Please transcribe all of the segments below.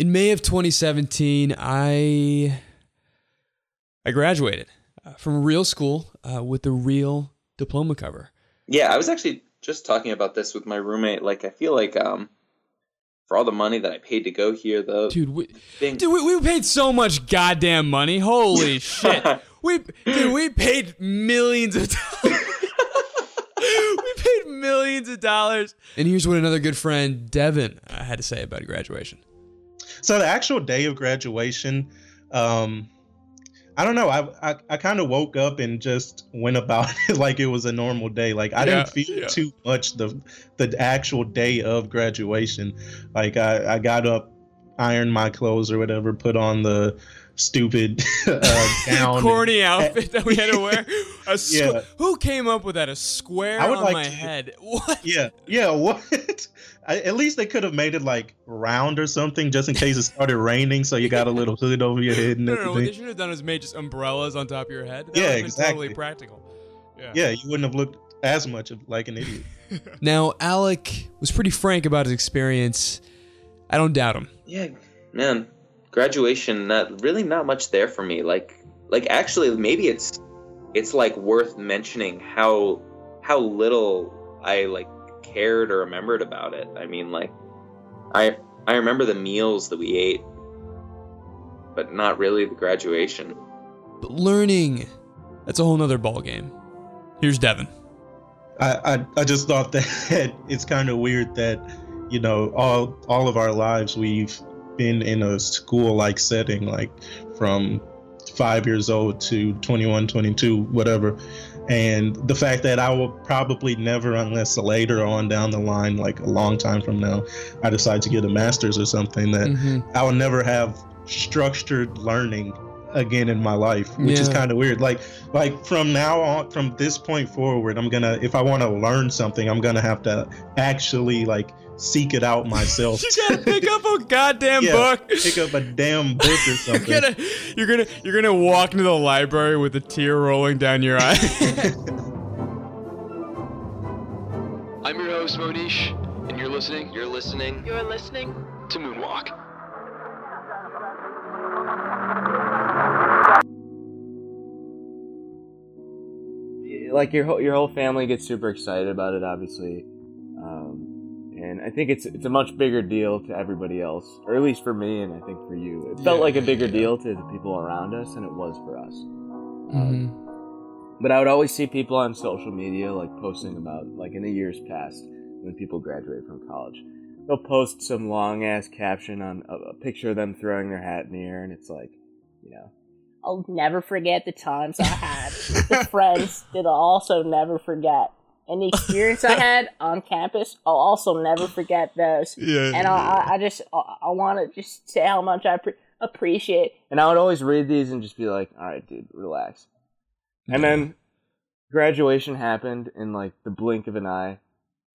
In May of 2017, I I graduated uh, from real school uh, with the real diploma cover. Yeah, I was actually just talking about this with my roommate. Like, I feel like um, for all the money that I paid to go here, though, Dude, we, thing- dude, we, we paid so much goddamn money. Holy shit. We dude, we paid millions of dollars. we paid millions of dollars. And here's what another good friend, Devyn, had to say about graduation. So the actual day of graduation, um, I don't know. I I, I kind of woke up and just went about it like it was a normal day. Like I Yeah, didn't feel yeah. too much the the actual day of graduation. Like I I got up, ironed my clothes or whatever, put on the stupid uh, gown. and- Corny outfit that we had to wear. A squ- Yeah. Who came up with that? A square I would on like my to- head. What? Yeah, yeah. What? I, at least they could have made it like round or something, just in case it started raining, so you got a little hood over your head and No, no, no. What they should have done is made just umbrellas on top of your head. That Yeah, would've been exactly. Totally practical. Yeah. Yeah, you wouldn't have looked as much of like an idiot. Now, Alec was pretty frank about his experience. I don't doubt him. yeah, man, graduation, not really not much there for me. Like, like actually, maybe it's it's like worth mentioning how how little I like cared or remembered about it. I mean, like, I I remember the meals that we ate, but not really the graduation. But learning, that's a whole nother ballgame. Here's Devyn. I, I I just thought that it's kind of weird that you know all all of our lives we've been in a school like setting like from five years old to 21 22 whatever and the fact that i will probably never unless later on down the line like a long time from now i decide to get a master's or something that Mhm. I will never have structured learning again in my life, which is kind of weird. Like like from now on, from this point forward, I'm gonna if I want to learn something, I'm gonna have to actually like seek it out myself. You gotta pick up a goddamn Yeah, book. Pick up a damn book or something. You're gonna, you're gonna, you're gonna walk into the library with a tear rolling down your eye. I'm your host, Mohnish, and you're listening You're listening. You're listening to Moonwalk. like your whole your whole family gets super excited about it, obviously, and I think it's it's a much bigger deal to everybody else, or at least for me, and I think for you. It felt Yeah, like a bigger yeah. deal to the people around us than it was for us. Mhm. But I would always see people on social media like posting about like in the years past when people graduate from college. They'll post some long ass caption on a, a picture of them throwing their hat in the air, and it's like, you know, I'll never forget the times I had with friends that I'll also never forget. And the experience I had on campus, I'll also never forget those. Yeah. And I, I, I just, I, I want to just say how much I pre- appreciate. And I would always read these and just be like, all right, dude, relax. And then graduation happened in like the blink of an eye,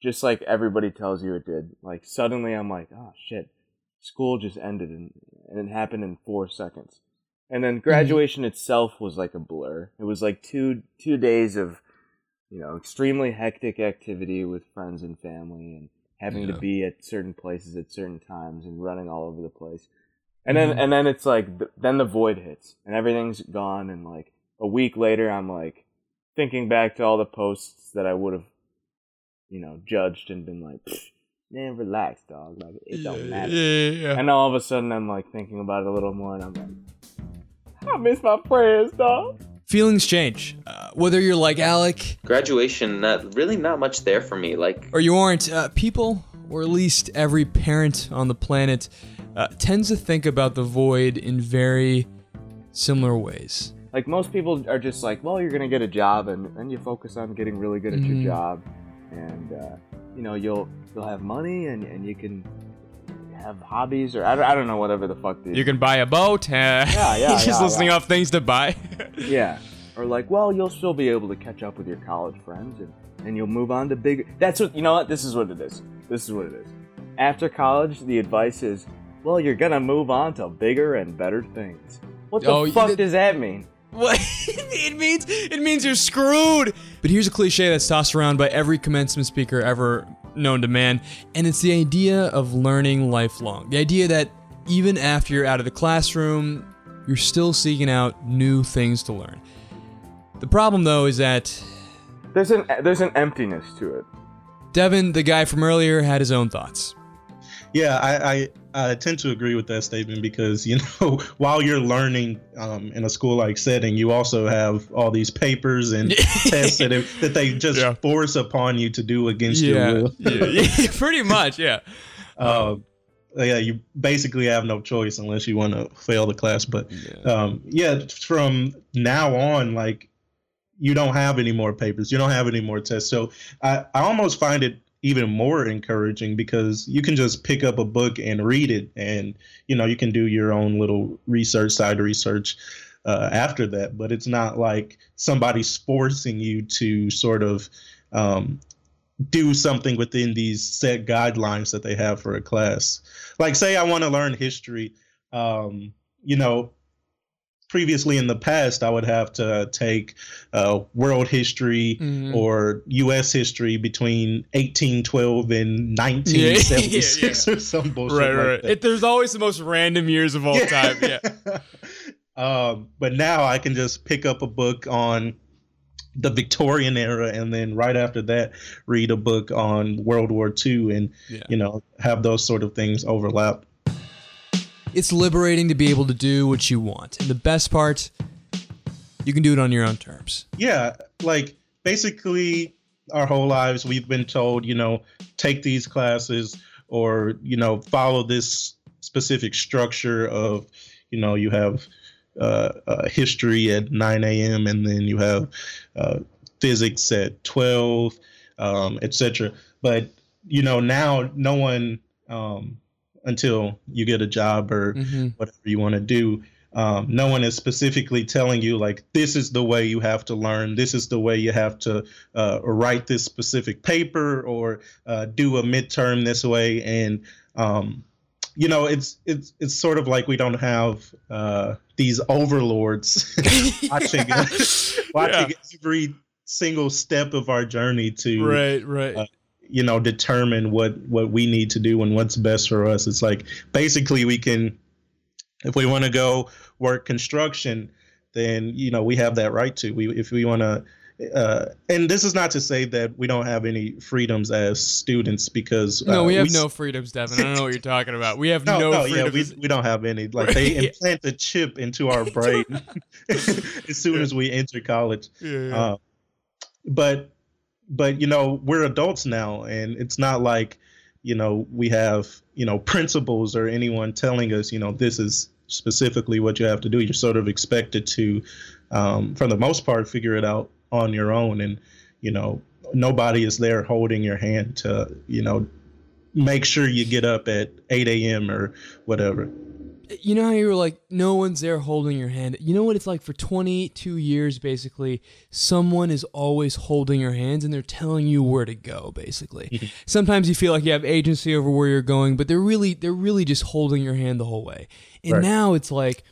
just like everybody tells you it did. Like suddenly I'm like, oh shit, school just ended and, and it happened in four seconds. And then mm-hmm. graduation itself was like a blur. It was like two two days of, you know, extremely hectic activity with friends and family and having Yeah. to be at certain places at certain times and running all over the place. And then Mhm. and then it's like then the void hits and everything's gone and like a week later I'm like thinking back to all the posts that I would have you know judged and been like man relax dog like it don't matter. Yeah, yeah, yeah. And all of a sudden I'm like thinking about it a little more and I'm like I miss my friends dog. Feelings change. Uh, whether you're like Alec Graduation, not really not much there for me. Like, or you aren't, uh, people, or at least every parent on the planet, uh, tends to think about the void in very similar ways. Like most people are just like, well, you're gonna get a job, and then you focus on getting really good at Mhm. your job, and uh, you know you'll you'll have money, and and you can have hobbies, or I don't, I don't know whatever the fuck. The, You can buy a boat. Uh, yeah, yeah, just yeah, listing yeah. off things to buy. yeah, or like, well, you'll still be able to catch up with your college friends, and and you'll move on to bigger. That's what you know. What this is what it is. This is what it is. After college, the advice is, well, you're gonna move on to bigger and better things. What the Oh, fuck that- does that mean? What? it means it means you're screwed. But here's a cliche that's tossed around by every commencement speaker ever known to man, and it's the idea of learning lifelong. The idea that even after you're out of the classroom, you're still seeking out new things to learn. The problem, though, is that There's an there's an emptiness to it. Devyn, the guy from earlier, had his own thoughts. Yeah, I, I I tend to agree with that statement because you know while you're learning um, in a school like setting, you also have all these papers and tests that it- that they just Yeah. force upon you to do against your will. yeah, yeah, pretty much, yeah. Uh, yeah, you basically have no choice unless you want to fail the class. But um, yeah, from now on, like you don't have any more papers, you don't have any more tests. So I, I almost find it even more encouraging because you can just pick up a book and read it, and you know you can do your own little research, side research. Uh, after that, but it's not like somebody's forcing you to sort of um, do something within these set guidelines that they have for a class. Like, say I want to learn history, um, you know, previously in the past, I would have to take uh, world history Mhm. or U.S. history between 1812 and 1976 or some bullshit right, right. It, there's always the most random years of all time. Yeah. um, but now I can just pick up a book on the Victorian era, and then right after that, read a book on World War II, and Yeah. you know have those sort of things overlap. It's liberating to be able to do what you want. And the best part, you can do it on your own terms. Yeah, like basically our whole lives we've been told, you know, take these classes or you know follow this specific structure of, you know, you have uh, uh, history at 9 a.m. and then you have uh, physics at 12, um, etc. But you know now no one um, until you get a job or Mhm. whatever you want to do. Um, no one is specifically telling you like this is the way you have to learn. This is the way you have to uh, write this specific paper or uh, do a midterm this way. And um, you know, it's it's it's sort of like we don't have uh, these overlords watching watching every single step of our journey to Right, right. Uh, you know determine what what we need to do and what's best for us it's like basically we can if we want to go work construction then you know we have that right to we if we want to uh, and this is not to say that we don't have any freedoms as students because no, uh, we have s- no freedoms, Devyn. I don't know what you're talking about. We have no, no, no, yeah, freedoms. we, we don't have any. Like they implant a chip into our brain as soon as we enter college. Yeah, yeah. Uh, but but you know we're adults now, and it's not like you know we have you know principals or anyone telling us you know this is specifically what you have to do. You're sort of expected to, um, for the most part, figure it out on your own, and you know nobody is there holding your hand to you know make sure you get up at 8 a.m. or whatever. You know how you were like, no one's there holding your hand. You know what it's like for 22 years, basically, someone is always holding your hands and they're telling you where to go, basically. Sometimes you feel like you have agency over where you're going, but they're really, they're really just holding your hand the whole way. And Right. now it's like,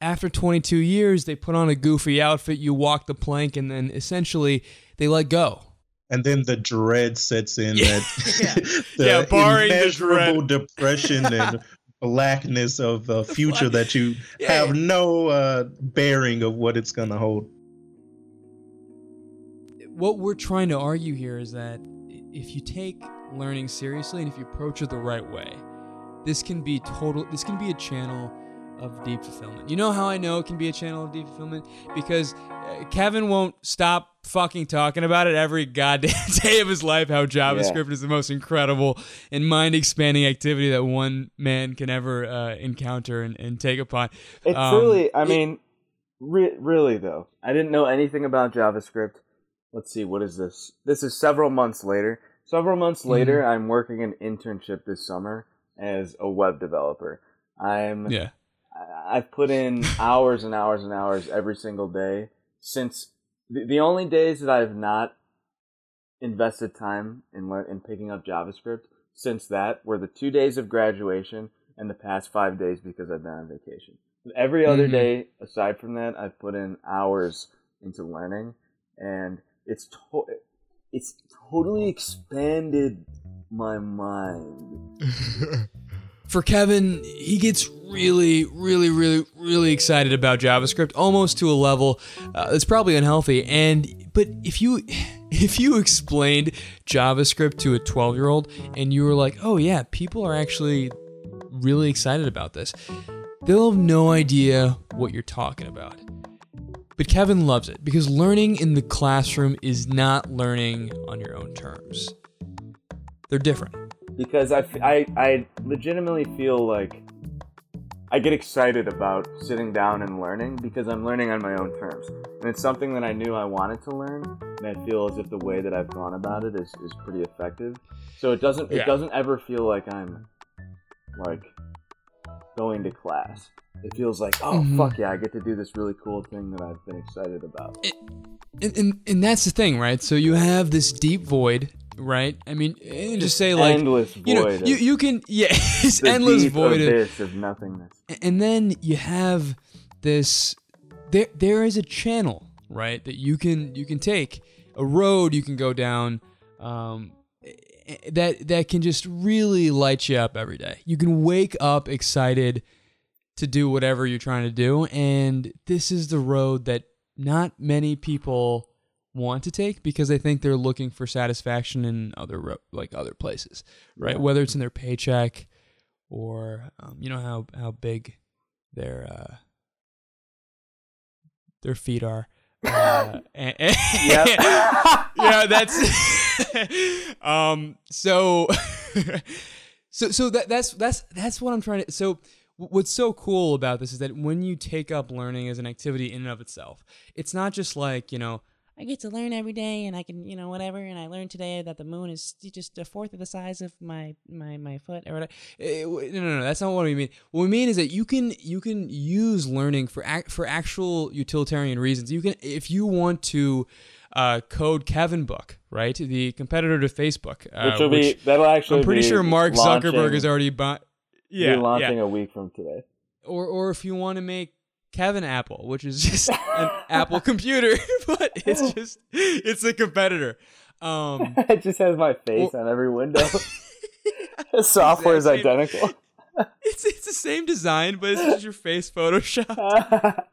after 22 years, they put on a goofy outfit, you walk the plank, and then essentially they let go. and then the dread sets in Yeah. that the Yeah, barring immeasurable depression and blackness of a future that you Yeah. have no uh, bearing of what it's going to hold. what we're trying to argue here is that if you take learning seriously and if you approach it the right way, this can be total. This can be a channel of deep fulfillment. You know how I know it can be a channel of deep fulfillment because uh, Kevin won't stop fucking talking about it every goddamn day of his life. How JavaScript is the most incredible and mind-expanding activity that one man can ever uh, encounter and, and take upon. It's Um, really, I it- mean, re- really though, I didn't know anything about JavaScript. Let's see, what is this? This is several months later. Several months later, Mm-hmm. I'm working an internship this summer as a web developer. I'm Yeah. I've put in hours and hours and hours every single day since the, the only days that I've not invested time in in picking up JavaScript since that were the two days of graduation and the past five days because I've been on vacation. Every other Mhm. day aside from that, I've put in hours into learning, and it's to- it's totally expanded my mind. for Kevin, he gets really, really, really, really excited about JavaScript, almost to a level uh, that's probably unhealthy. And but if you if you explained JavaScript to a 12 year old and you were like, oh yeah, people are actually really excited about this, they'll have no idea what you're talking about. But Kevin loves it because learning in the classroom is not learning on your own terms. They're different. Because I, I, I legitimately feel like I get excited about sitting down and learning because I'm learning on my own terms. And it's something that I knew I wanted to learn, and I feel as if the way that I've gone about it is, is pretty effective. So it doesn't Yeah. it doesn't ever feel like I'm like going to class. It feels like, oh Mhm. fuck yeah, I get to do this really cool thing that I've been excited about. And, and, and that's the thing, right? So you have this deep void, right? I mean, and just say like, endless you know, void you, you can, yeah, it's endless void of, abyss of nothingness. and then you have this there there is a channel right that you can you can take a road you can go down um, that that can just really light you up every day you can wake up excited to do whatever you're trying to do and this is the road that not many people want to take because they think they're looking for satisfaction in other like other places right Yeah. whether it's in their paycheck or um, you know how how big their uh, their feet are. Uh, and- and- yeah, that's um. So, so so that that's that's that's what I'm trying to. So what's so cool about this is that when you take up learning as an activity in and of itself, it's not just like you know I get to learn every day, and I can, you know, whatever. And I learned today that the moon is just a fourth of the size of my my my foot, or whatever. Eh, no, no, no. That's not what we mean. What we mean is that you can you can use learning for ac- for actual utilitarian reasons. You can if you want to uh, code Kevin Book, right, the competitor to Facebook, uh, which will be that'll actually. I'm pretty sure Mark Zuckerberg launching- is already bought. Yeah, launching yeah. a week from today. Or or if you want to make Kevin Apple, which is just an Apple computer, but it's just it's a competitor. Um, it just has my face on every window. the software is identical. it's it's the same design, but it's just your face photoshopped.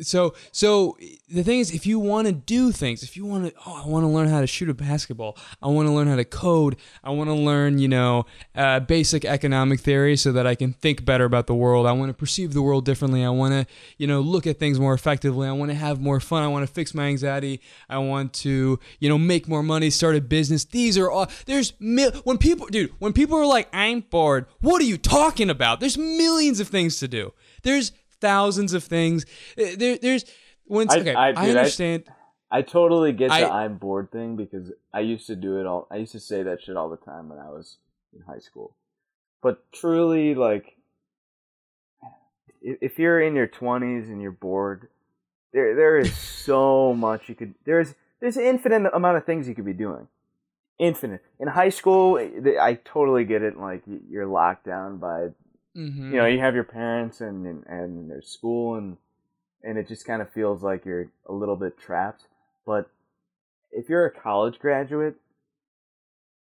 So so the thing is if you want to do things if you want to oh i want to learn how to shoot a basketball i want to learn how to code i want to learn you know uh, basic economic theory so that i can think better about the world. I want to perceive the world differently. I want to you know look at things more effectively. I want to have more fun. I want to fix my anxiety. I want to you know make more money start a business. These are all there's mil- when people dude when people are like i'm bored what are you talking about? There's millions of things to do. There's thousands of things. Uh, There, there's once I- okay. I- I, dude, I- understand. I totally get the I- I'm bored thing because I used to do it all. I used to say that shit all the time when I was in high school. But truly, like, if you're in your 20s and you're bored, there there is so much you could. There's there's an infinite amount of things you could be doing. Infinite. In high school, I I totally get it. Like you're locked down by Mhm. you know you have your parents and and, and there's school and and it just kind of feels like you're a little bit trapped but if you're a college graduate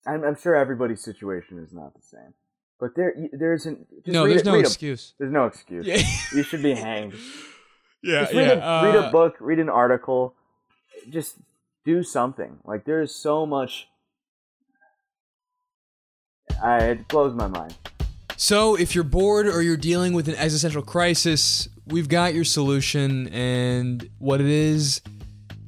i'm, I'm sure everybody's situation is not the same but there there isn't. no, there's a- no read a- excuse. there's no excuse you should be hanged yeah, just read, yeah. a, read a uh, book read an article just do something like there's so much I, it blows my mind So, if you're bored or you're dealing with an existential crisis, we've got your solution, and what it is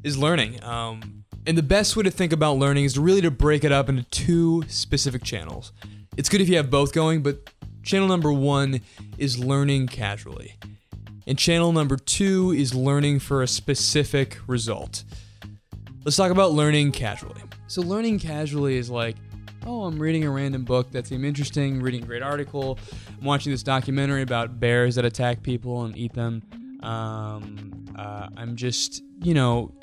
is learning. Um, and the best way to think about learning is to really to break it up into two specific channels. It's good if you have both going, but channel number one is learning casually, and channel number two is learning for a specific result. Let's talk about learning casually. So, learning casually is like, oh, I'm reading a random book that seemed interesting, reading a great article, I'm watching this documentary about bears that attack people and eat them. Um, uh, I'm just, you know,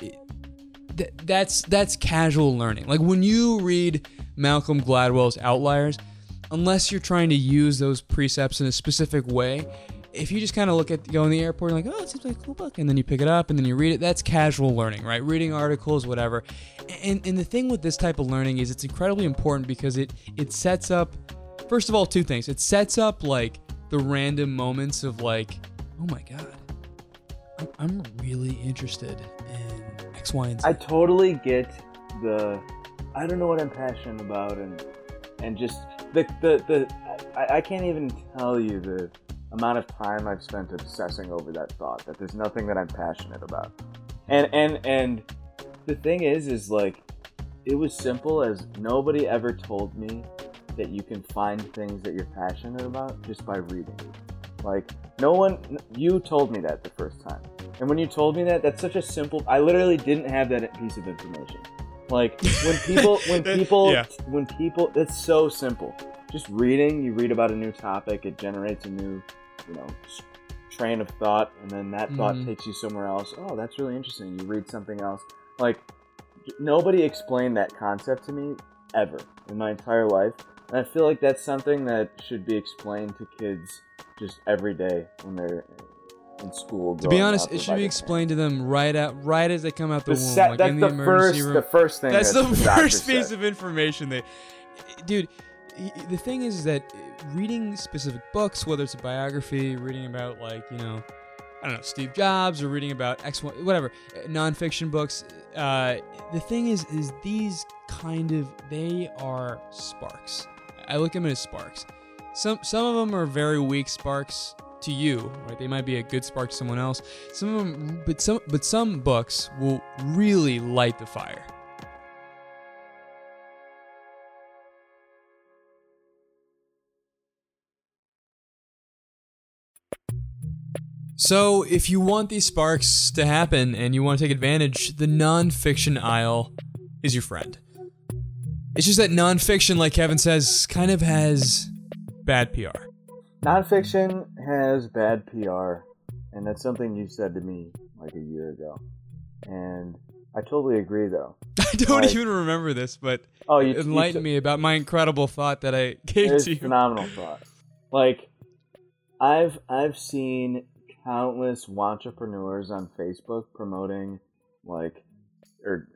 th- that's that's casual learning. Like when you read Malcolm Gladwell's Outliers, unless you're trying to use those precepts in a specific way, if you just kind of look at go in the airport and like, oh, it seems like a cool book, and then you pick it up and then you read it, that's casual learning, right? Reading articles, whatever. And and the thing with this type of learning is it's incredibly important because it it sets up first of all, two things. It sets up like the random moments of like, oh my god, I'm, I'm really interested in X, Y, and Z. I totally get the. I don't know what I'm passionate about, and and just the the the. I, I can't even tell you the amount of time I've spent obsessing over that thought that there's nothing that I'm passionate about, and and and the thing is, is like it was simple as nobody ever told me that you can find things that you're passionate about just by reading. Like no one, you told me that the first time, and when you told me that, that's such a simple. I literally didn't have that piece of information. Like when people, when people, Yeah. when people, it's so simple. Just reading, you read about a new topic, it generates a new, you know, train of thought, and then that thought Mhm. takes you somewhere else. Oh, that's really interesting. You read something else. Like nobody explained that concept to me ever in my entire life. And I feel like that's something that should be explained to kids just every day when they're in school. to be honest, it should be the- explained to them right out, right as they come out the, The womb, set, like that's in the, the, emergency first, room. the first thing. That's the doctor first piece said. of information they, dude. The thing is that reading specific books, whether it's a biography, reading about like you know, I don't know Steve Jobs, or reading about X, whatever uh, nonfiction books. Uh, the thing is, is these kind of they are sparks. I look at them as sparks. Some some of them are very weak sparks to you, right? They might be a good spark to someone else. Some of them, but some but some books will really light the fire. So, if you want these sparks to happen and you want to take advantage, the nonfiction aisle is your friend. It's just that nonfiction, like Kevin says, kind of has bad PR. Nonfiction has bad PR, and that's something you said to me like a year ago. And I totally agree, though. I don't Like- even remember this, but Oh, you enlighten you, me about my incredible thought that I gave to you. phenomenal thought. Like, I've I've seen countless entrepreneurs on Facebook promoting, like, or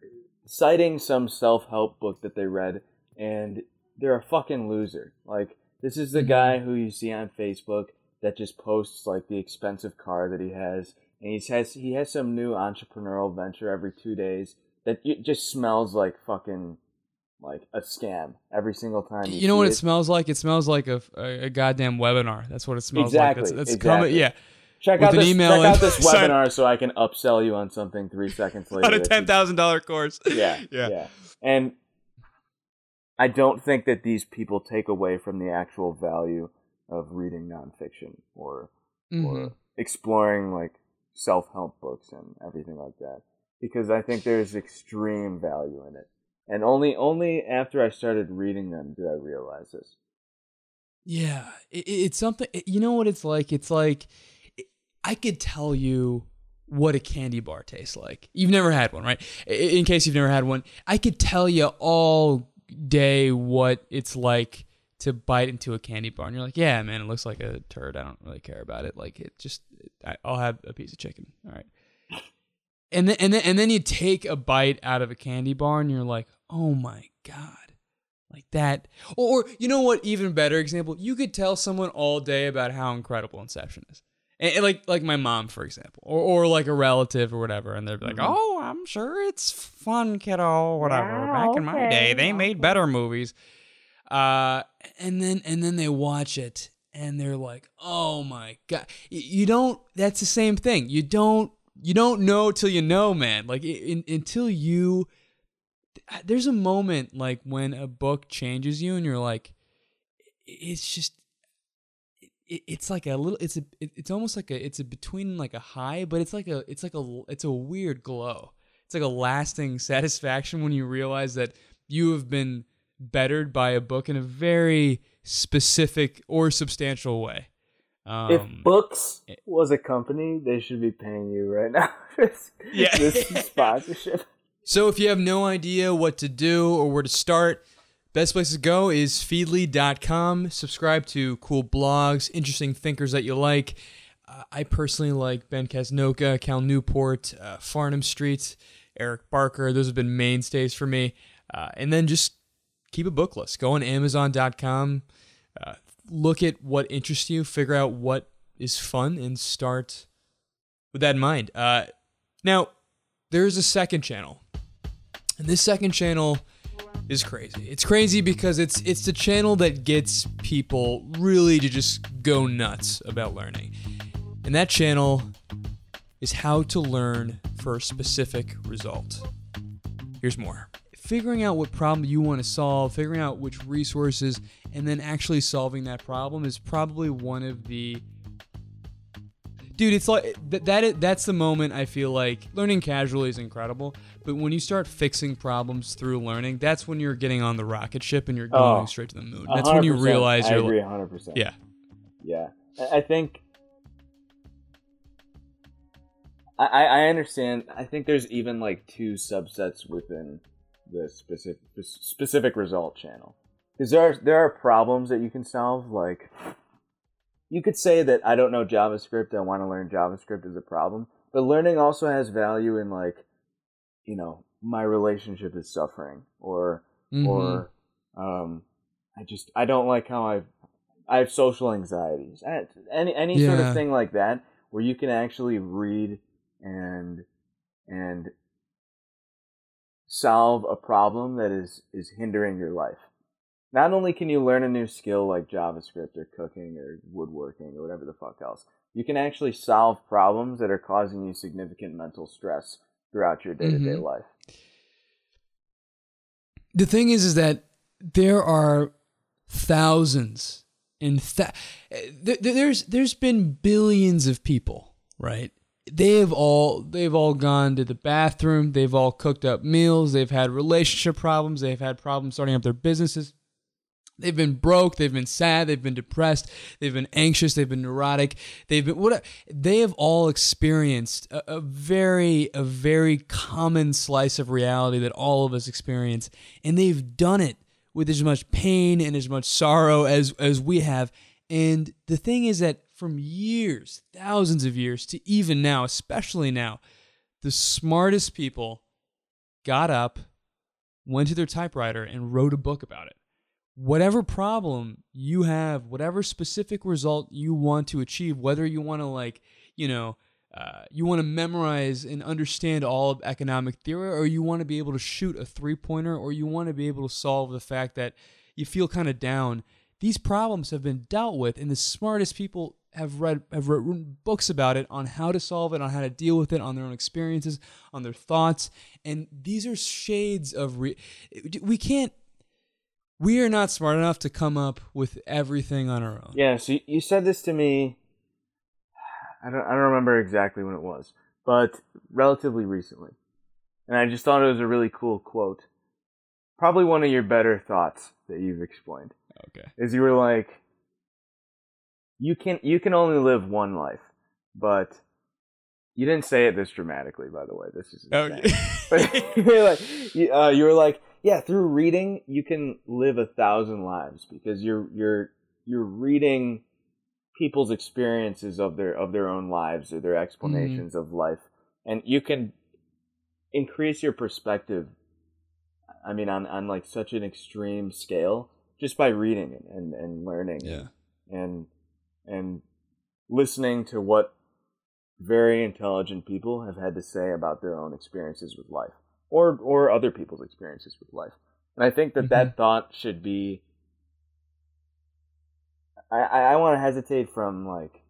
citing some self help book that they read, and they're a fucking loser. Like, this is the Mhm. guy who you see on Facebook that just posts like the expensive car that he has, and he has he has some new entrepreneurial venture every two days that just smells like fucking like a scam every single time. You, You know what see it smells like? It smells like a, a, a goddamn webinar. That's what it smells Exactly, like. That's, that's exactly. coming. Yeah, Check with out an this, email check and out this webinar so I can upsell you on something three seconds later. on a ten thousand dollar course. Yeah, yeah. yeah, And I don't think that these people take away from the actual value of reading nonfiction or Mhm. or exploring like self help books and everything like that. Because I think there's extreme value in it. And only only after I started reading them did I realize this. Yeah, it, it- it's something. it- you know what it's like? It's like it- I could tell you what a candy bar tastes like. You've never had one, right? In case you've never had one, I could tell you all day what it's like to bite into a candy bar, and you're like, "Yeah, man, it looks like a turd. I don't really care about it. Like it just, I'll have a piece of chicken. All right." And then, and then, and then you take a bite out of a candy bar, and you're like, "Oh my god." like that or, or you know what even better example you could tell someone all day about how incredible inception is and, and like like my mom for example or, or like a relative or whatever and they're like Mhm. oh i'm sure it's fun kiddo whatever. Back in my day they made better movies. Uh and then and then they watch it and they're like oh my god you don't that's the same thing. You don't you don't know till you know man. Like in, until you there's a moment like when a book changes you and you're like it's just it, it's like a little it's a it, it's almost like a it's a between like a high but it's like a it's like a it's a weird glow it's like a lasting satisfaction when you realize that you have been bettered by a book in a very specific or substantial way um, if Books was a company, they should be paying you right now. Yeah. this sponsorship. So if you have no idea what to do or where to start, best place to go is feedly.com. Subscribe to cool blogs, interesting thinkers that you like. Uh, I personally like Ben Casnocha, Cal Newport, uh, Farnham Street, Eric Barker. Those have been mainstays for me. Uh, and then just keep a book list. Go on Amazon.com. Uh, look at what interests you, figure out what is fun, and start with that in mind. Uh, now, there is a second channel, and this second channel is crazy. It's crazy because it's it's the channel that gets people really to just go nuts about learning. And that channel is how to learn for a specific result. Here's more. Figuring out what problem you want to solve, figuring out which resources, and then actually solving that problem is probably one of the dude it's like that, that that's the moment i feel like learning casually is incredible but when you start fixing problems through learning that's when you're getting on the rocket ship and you're oh, going Oh, straight to the moon that's when you realize I you're agree 100%. yeah Yeah, I I think I I I understand. I think there's even like two subsets within the specific specific result channel because there are there are problems that you can solve. Like you could say that I don't know JavaScript. I want to learn JavaScript is a problem, but learning also has value in like you know my relationship is suffering or Mhm. or um, I just I don't like how I I have social anxieties. Any any sort of thing like that where you can actually read and and solve a problem that is is hindering your life. Not only can you learn a new skill like JavaScript or cooking or woodworking or whatever the fuck else, you can actually solve problems that are causing you significant mental stress throughout your day to day Mhm. life. the thing is is that there are thousands and th- there's there's been billions of people right? They have all they've all gone to the bathroom. They've all cooked up meals. They've had relationship problems. They've had problems starting up their businesses they've been broke they've been sad they've been depressed they've been anxious they've been neurotic. They've been what they have all experienced a, a very a very common slice of reality that all of us experience. And they've done it with as much pain and as much sorrow as as we have. And the thing is that from years thousands of years to even now especially now the smartest people got up went to their typewriter and wrote a book about it whatever problem you have, whatever specific result you want to achieve, whether you want to like, you know, uh, you want to memorize and understand all of economic theory, or you want to be able to shoot a three pointer, or you want to be able to solve the fact that you feel kind of down. These problems have been dealt with, and the smartest people have read have written books about it on how to solve it, on how to deal with it, on their own experiences, on their thoughts, and these are shades of re- we can't we are not smart enough to come up with everything on our own. Yeah, so you- you said this to me. I don't, I don't remember exactly when it was, but relatively recently. And I just thought it was a really cool quote. Probably one of your better thoughts that you've explained. Okay. Is you were like, you can you can only live one life, but you didn't say it this dramatically, by the way. This is insane. Okay. But you were like, you, uh, you were like, yeah, through reading you can live a thousand lives because you're you're you're reading people's experiences of their of their own lives or their mm-hmm. explanations of life, and you can increase your perspective. I mean, on on like such an extreme scale just by reading and and, and learning yeah. and and listening to what very intelligent people have had to say about their own experiences with life or or other people's experiences with life. And i think that that mm-hmm. thought should be i i, I want to hesitate from like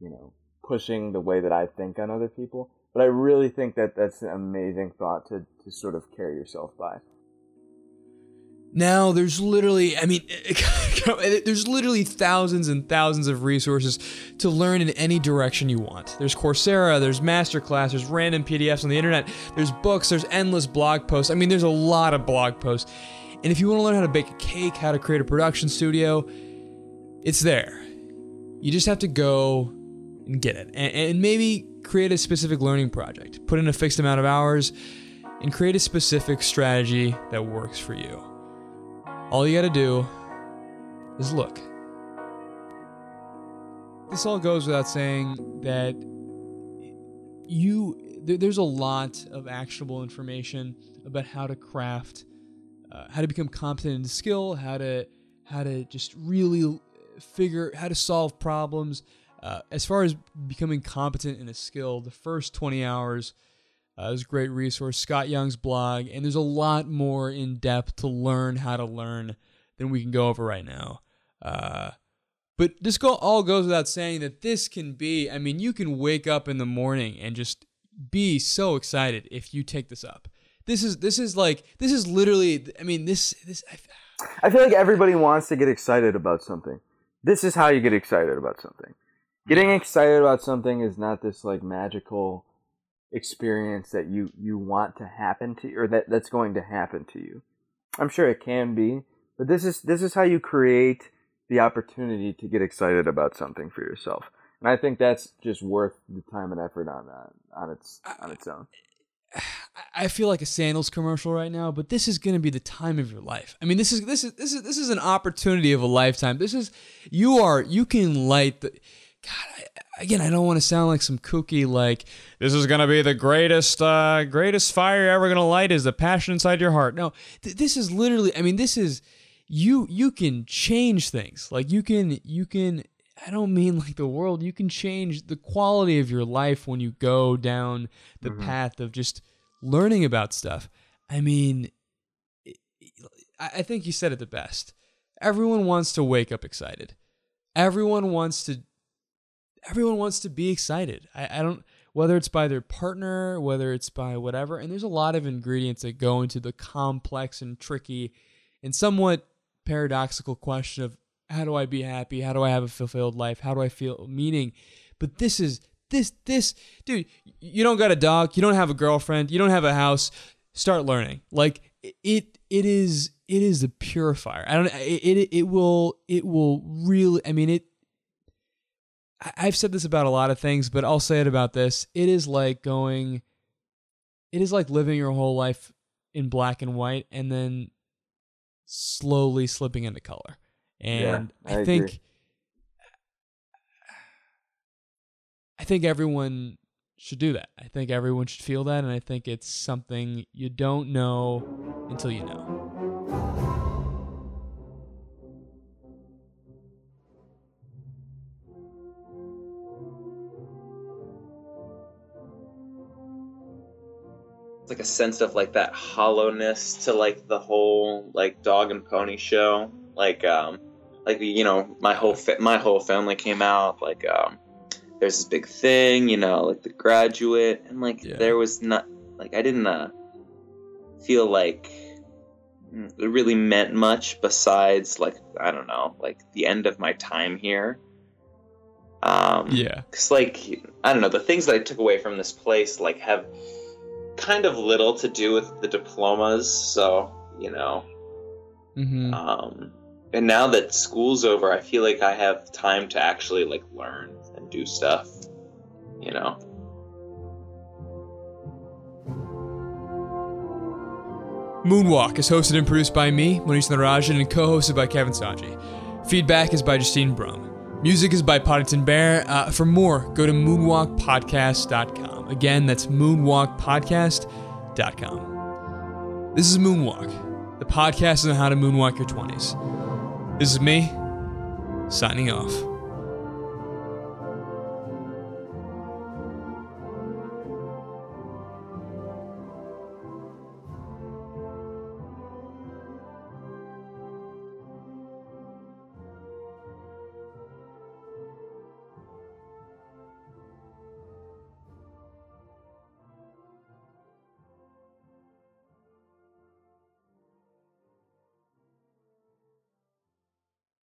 you know pushing the way that i think on other people but i really think that that's an amazing thought to to sort of carry yourself by Now there's literally, I mean, there's literally thousands and thousands of resources to learn in any direction you want. There's Coursera, there's Masterclass, there's random PDFs on the internet, there's books, there's endless blog posts. I mean, there's a lot of blog posts. And if you want to learn how to bake a cake, how to create a production studio, it's there. You just have to go and get it. And, and maybe create a specific learning project. Put in a fixed amount of hours and create a specific strategy that works for you. All you gotta do is look. This all goes without saying that you there's a lot of actionable information about how to craft, uh, how to become competent in skill, how to how to just really figure how to solve problems. Uh, as far as becoming competent in a skill, the first 20 hours uh, is a great resource. Scott Young's blog, and there's a lot more in depth to learn how to learn than we can go over right now. Uh, but this go- all goes without saying that this can be. I mean, you can wake up in the morning and just be so excited if you take this up. This is this is like this is literally. I mean, this this. I, I feel like everybody wants to get excited about something. This is how you get excited about something. Getting excited about something is not this like magical experience that you you want to happen to or that that's going to happen to you. I'm sure it can be, but this is this is how you create the opportunity to get excited about something for yourself. And I think that's just worth the time and effort on that on its on its own. I feel like a sandals commercial right now, but this is going to be the time of your life. I mean, this is this is this is this is an opportunity of a lifetime. This is you are you can light the God. I, again, I don't want to sound like some kooky like this is going to be the greatest uh greatest fire you're ever going to light is the passion inside your heart. No, th- this is literally. I mean, this is you you can change things. Like you can you can I don't mean like the world. You can change the quality of your life when you go down the Mhm. path of just learning about stuff. I mean, I I think you said it the best. Everyone wants to wake up excited. Everyone wants to. Everyone wants to be excited. I, I don't whether it's by their partner, whether it's by whatever. And there's a lot of ingredients that go into the complex and tricky and somewhat paradoxical question of how do I be happy? How do I have a fulfilled life? How do I feel meaning? But this is this this dude, you don't got a dog, you don't have a girlfriend, you don't have a house. Start learning. Like it it is it is a purifier. I don't it it, it will it will really I mean it I've said this about a lot of things, but I'll say it about this. It is like going it is like living your whole life in black and white and then slowly slipping into color. And I I, agree. think I think everyone should do that. I think everyone should feel that and I think it's something you don't know until you know. Like a sense of like that hollowness to like the whole like dog and pony show. Like um like you know my whole fa- my whole family came out like um there's this big thing you know like the graduate and like Yeah. there was not like I didn't uh, feel like it really meant much besides like I don't know like the end of my time here. Um, Yeah. Cause like I don't know, the things that I took away from this place like have kind of little to do with the diplomas. So you know, Mhm. um, and now that school's over, I feel like I have time to actually like learn and do stuff. You know. Moonwalk is hosted and produced by me, Mohnish Soundararajan, and co-hosted by Kevin Sanji. Feedback is by Justine Brumm. Music is by Podington Bear. Uh, for more, go to moonwalkpodcast.com. Again, that's moonwalkpodcast.com. This is Moonwalk, the podcast on how to moonwalk your 20s. This is me, signing off.